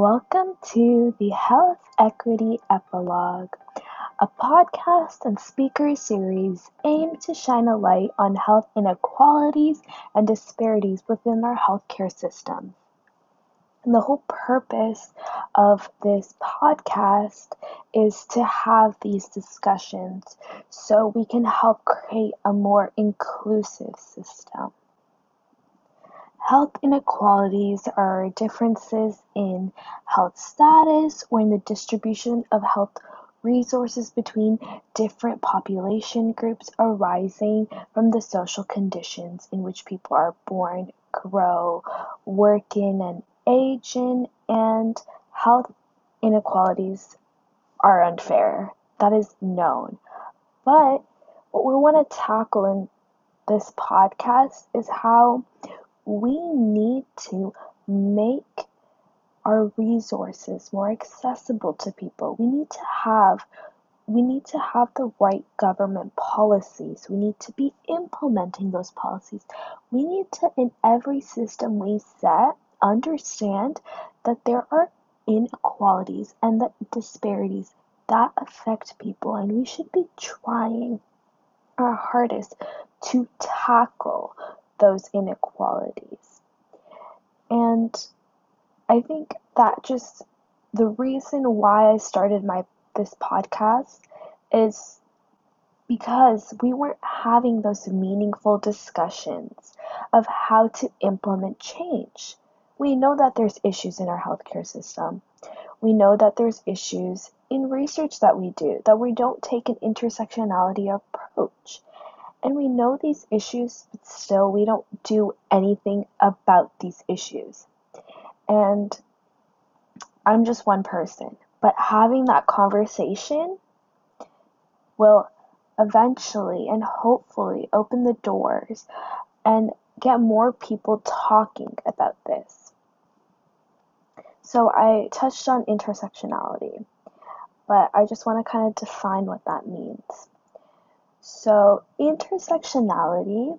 Welcome to the Health Equity Epilogue, a podcast and speaker series aimed to shine a light on health inequalities and disparities within our healthcare system. And the whole purpose of this podcast is to have these discussions so we can help create a more inclusive system. Health inequalities are differences in health status or in the distribution of health resources between different population groups arising from the social conditions in which people are born, grow, work in, and age in, and health inequalities are unfair. That is known. But what we want to tackle in this podcast is how we need to make our resources more accessible to people. We need to have we need to have the right government policies. We need to be implementing those policies. We need to in every system we set understand that there are inequalities and the disparities that affect people and we should be trying our hardest to tackle those inequalities. And I think that just the reason why I started my this podcast is because we weren't having those meaningful discussions of how to implement change. We know that there's issues in our healthcare system. We know that there's issues in research that we do, that we don't take an intersectionality approach. And we know these issues, but still we don't do anything about these issues. And I'm just one person, but having that conversation will eventually and hopefully open the doors and get more people talking about this. So I touched on intersectionality, but I just want to kind of define what that means. So, intersectionality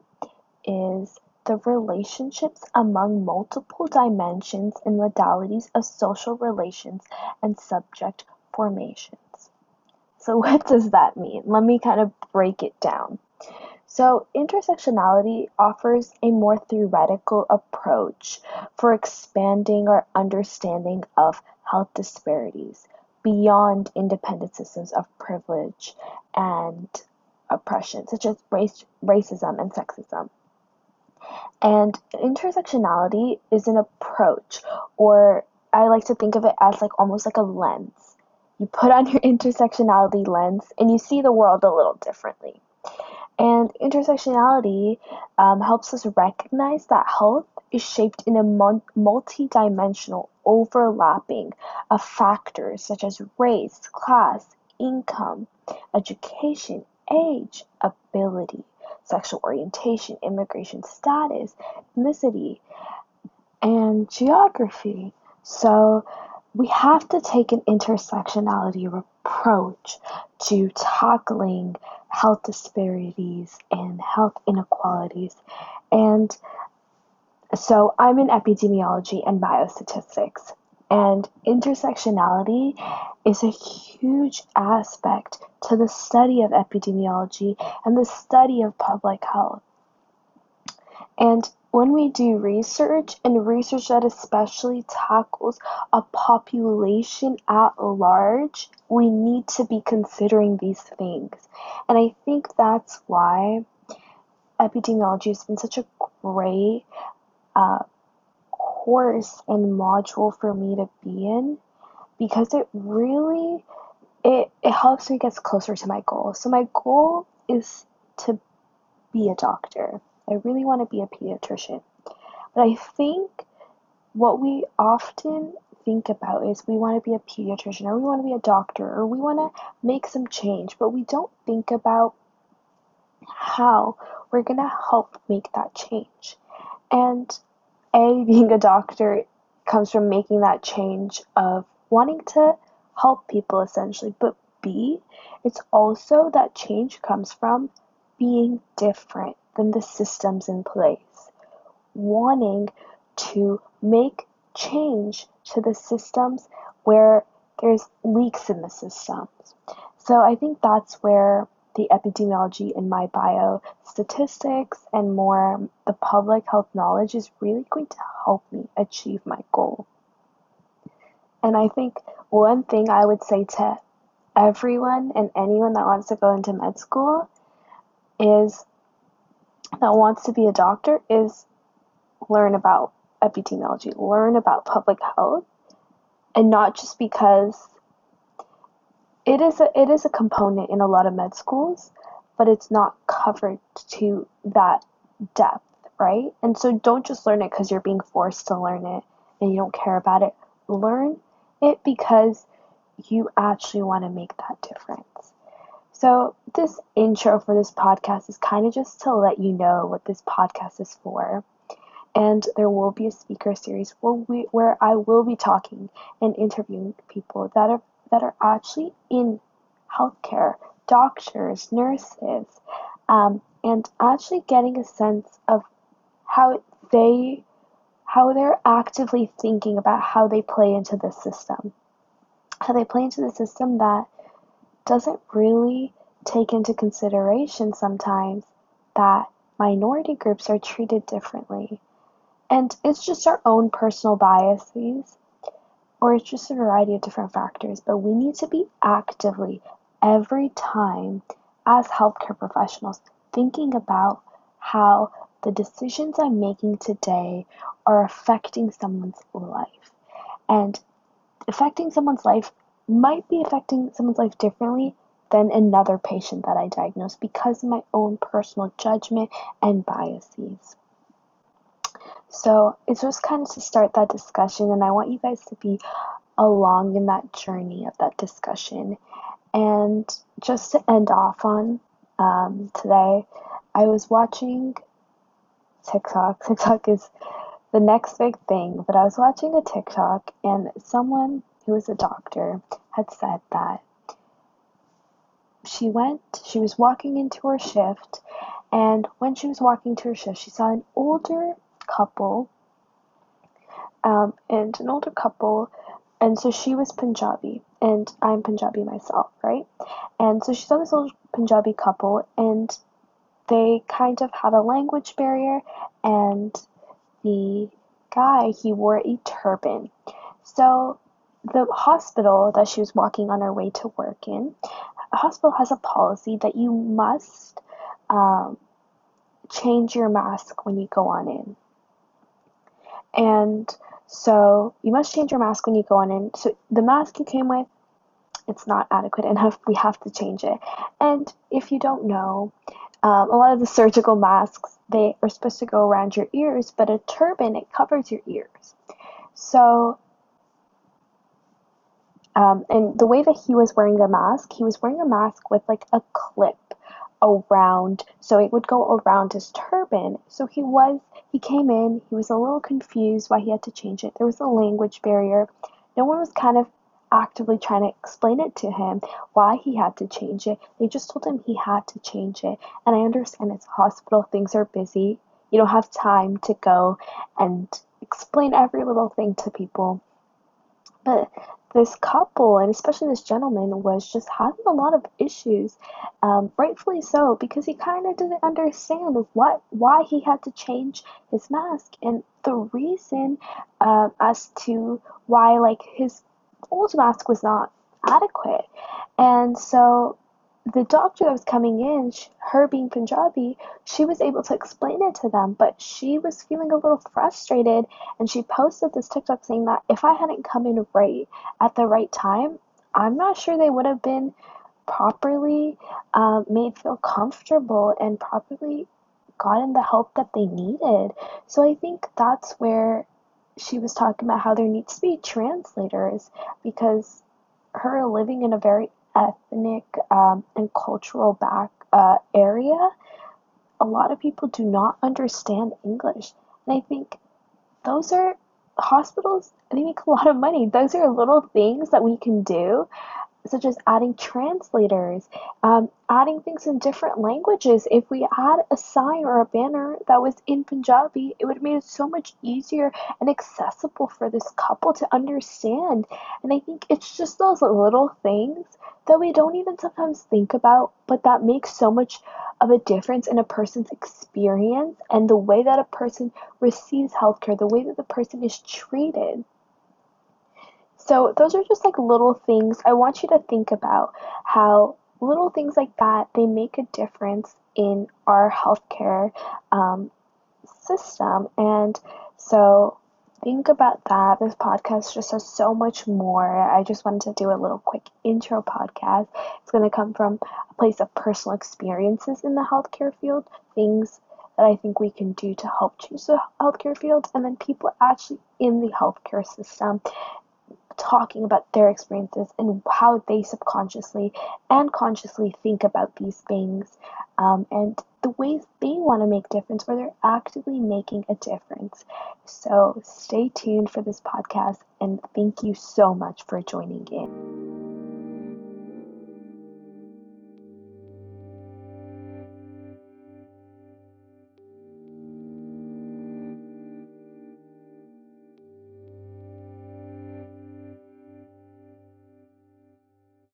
is the relationships among multiple dimensions and modalities of social relations and subject formations. So, what does that mean? Let me kind of break it down. So, intersectionality offers a more theoretical approach for expanding our understanding of health disparities beyond independent systems of privilege and oppression, such as race, racism and sexism. And intersectionality is an approach, or I like to think of it as like almost like a lens. You put on your intersectionality lens and you see the world a little differently. And intersectionality um, helps us recognize that health is shaped in a multi dimensional overlapping of factors such as race, class, income, education, age, ability, sexual orientation, immigration status, ethnicity, and geography. So we have to take an intersectionality approach to tackling health disparities and health inequalities. And so I'm in epidemiology and biostatistics. And intersectionality is a huge aspect to the study of epidemiology and the study of public health. And when we do research, and research that especially tackles a population at large, we need to be considering these things. And I think that's why epidemiology has been such a great uh, course and module for me to be in because it really it, it helps me get closer to my goal. So my goal is to be a doctor. I really want to be a pediatrician. But I think what we often think about is we want to be a pediatrician or we want to be a doctor or we want to make some change, but we don't think about how we're going to help make that change. And a, being a doctor comes from making that change of wanting to help people essentially, but B, it's also that change comes from being different than the systems in place, wanting to make change to the systems where there's leaks in the systems. So I think that's where the epidemiology in my bio, statistics, and more the public health knowledge is really going to help me achieve my goal. And I think one thing I would say to everyone and anyone that wants to go into med school is that wants to be a doctor is learn about epidemiology, learn about public health, and not just because it is a it is a component in a lot of med schools, but it's not covered to that depth, right? And so don't just learn it because you're being forced to learn it and you don't care about it. Learn it because you actually want to make that difference. So, this intro for this podcast is kind of just to let you know what this podcast is for. And there will be a speaker series where, we, where I will be talking and interviewing people that are that are actually in healthcare, doctors, nurses, um, and actually getting a sense of how they how they're actively thinking about how they play into the system. How they play into the system that doesn't really take into consideration sometimes that minority groups are treated differently. And it's just our own personal biases or it's just a variety of different factors, but we need to be actively every time as healthcare professionals thinking about how the decisions I'm making today are affecting someone's life. And affecting someone's life might be affecting someone's life differently than another patient that I diagnose because of my own personal judgment and biases. So it's just kind of to start that discussion, and I want you guys to be along in that journey of that discussion. And just to end off on um, today, I was watching TikTok. TikTok is the next big thing, but I was watching a TikTok, and someone who was a doctor had said that she went, she was walking into her shift, and when she was walking to her shift, she saw an older couple, um, and an older couple, and so she was Punjabi, and I'm Punjabi myself, right? And so she saw this old Punjabi couple, and they kind of had a language barrier, and the guy he wore a turban. So the hospital that she was walking on her way to work in, a hospital has a policy that you must um, change your mask when you go on in. And so you must change your mask when you go on in. So the mask you came with, it's not adequate have, we have to change it. And if you don't know, um, a lot of the surgical masks, they are supposed to go around your ears, but a turban, it covers your ears. So, um, and the way that he was wearing the mask, he was wearing a mask with like a clip around, so it would go around his turban. So he was, he came in, he was a little confused why he had to change it. There was a language barrier. No one was kind of actively trying to explain it to him why he had to change it. They just told him he had to change it. And I understand it's hospital, things are busy. You don't have time to go and explain every little thing to people. But this couple, and especially this gentleman, was just having a lot of issues, um, rightfully so, because he kind of didn't understand what why he had to change his mask and the reason uh, as to why like his old mask was not adequate, and so the doctor that was coming in, her being Punjabi, she was able to explain it to them, but she was feeling a little frustrated and she posted this TikTok saying that if I hadn't come in right at the right time, I'm not sure they would have been properly uh, made feel comfortable and properly gotten the help that they needed. So I think that's where she was talking about how there needs to be translators because her living in a very ethnic um, and cultural back uh, area, a lot of people do not understand English. And I think those are hospitals, they make a lot of money. Those are little things that we can do such as adding translators, um, adding things in different languages. If we had a sign or a banner that was in Punjabi, it would have made it so much easier and accessible for this couple to understand. And I think it's just those little things that we don't even sometimes think about, but that makes so much of a difference in a person's experience and the way that a person receives healthcare, the way that the person is treated. So those are just like little things. I want you to think about how little things like that they make a difference in our healthcare um, system. And so think about that. This podcast just has so much more. I just wanted to do a little quick intro podcast. It's going to come from a place of personal experiences in the healthcare field, things that I think we can do to help choose the healthcare field, and then people actually in the healthcare system talking about their experiences and how they subconsciously and consciously think about these things um, and the ways they want to make difference where they're actively making a difference. So stay tuned for this podcast and thank you so much for joining in.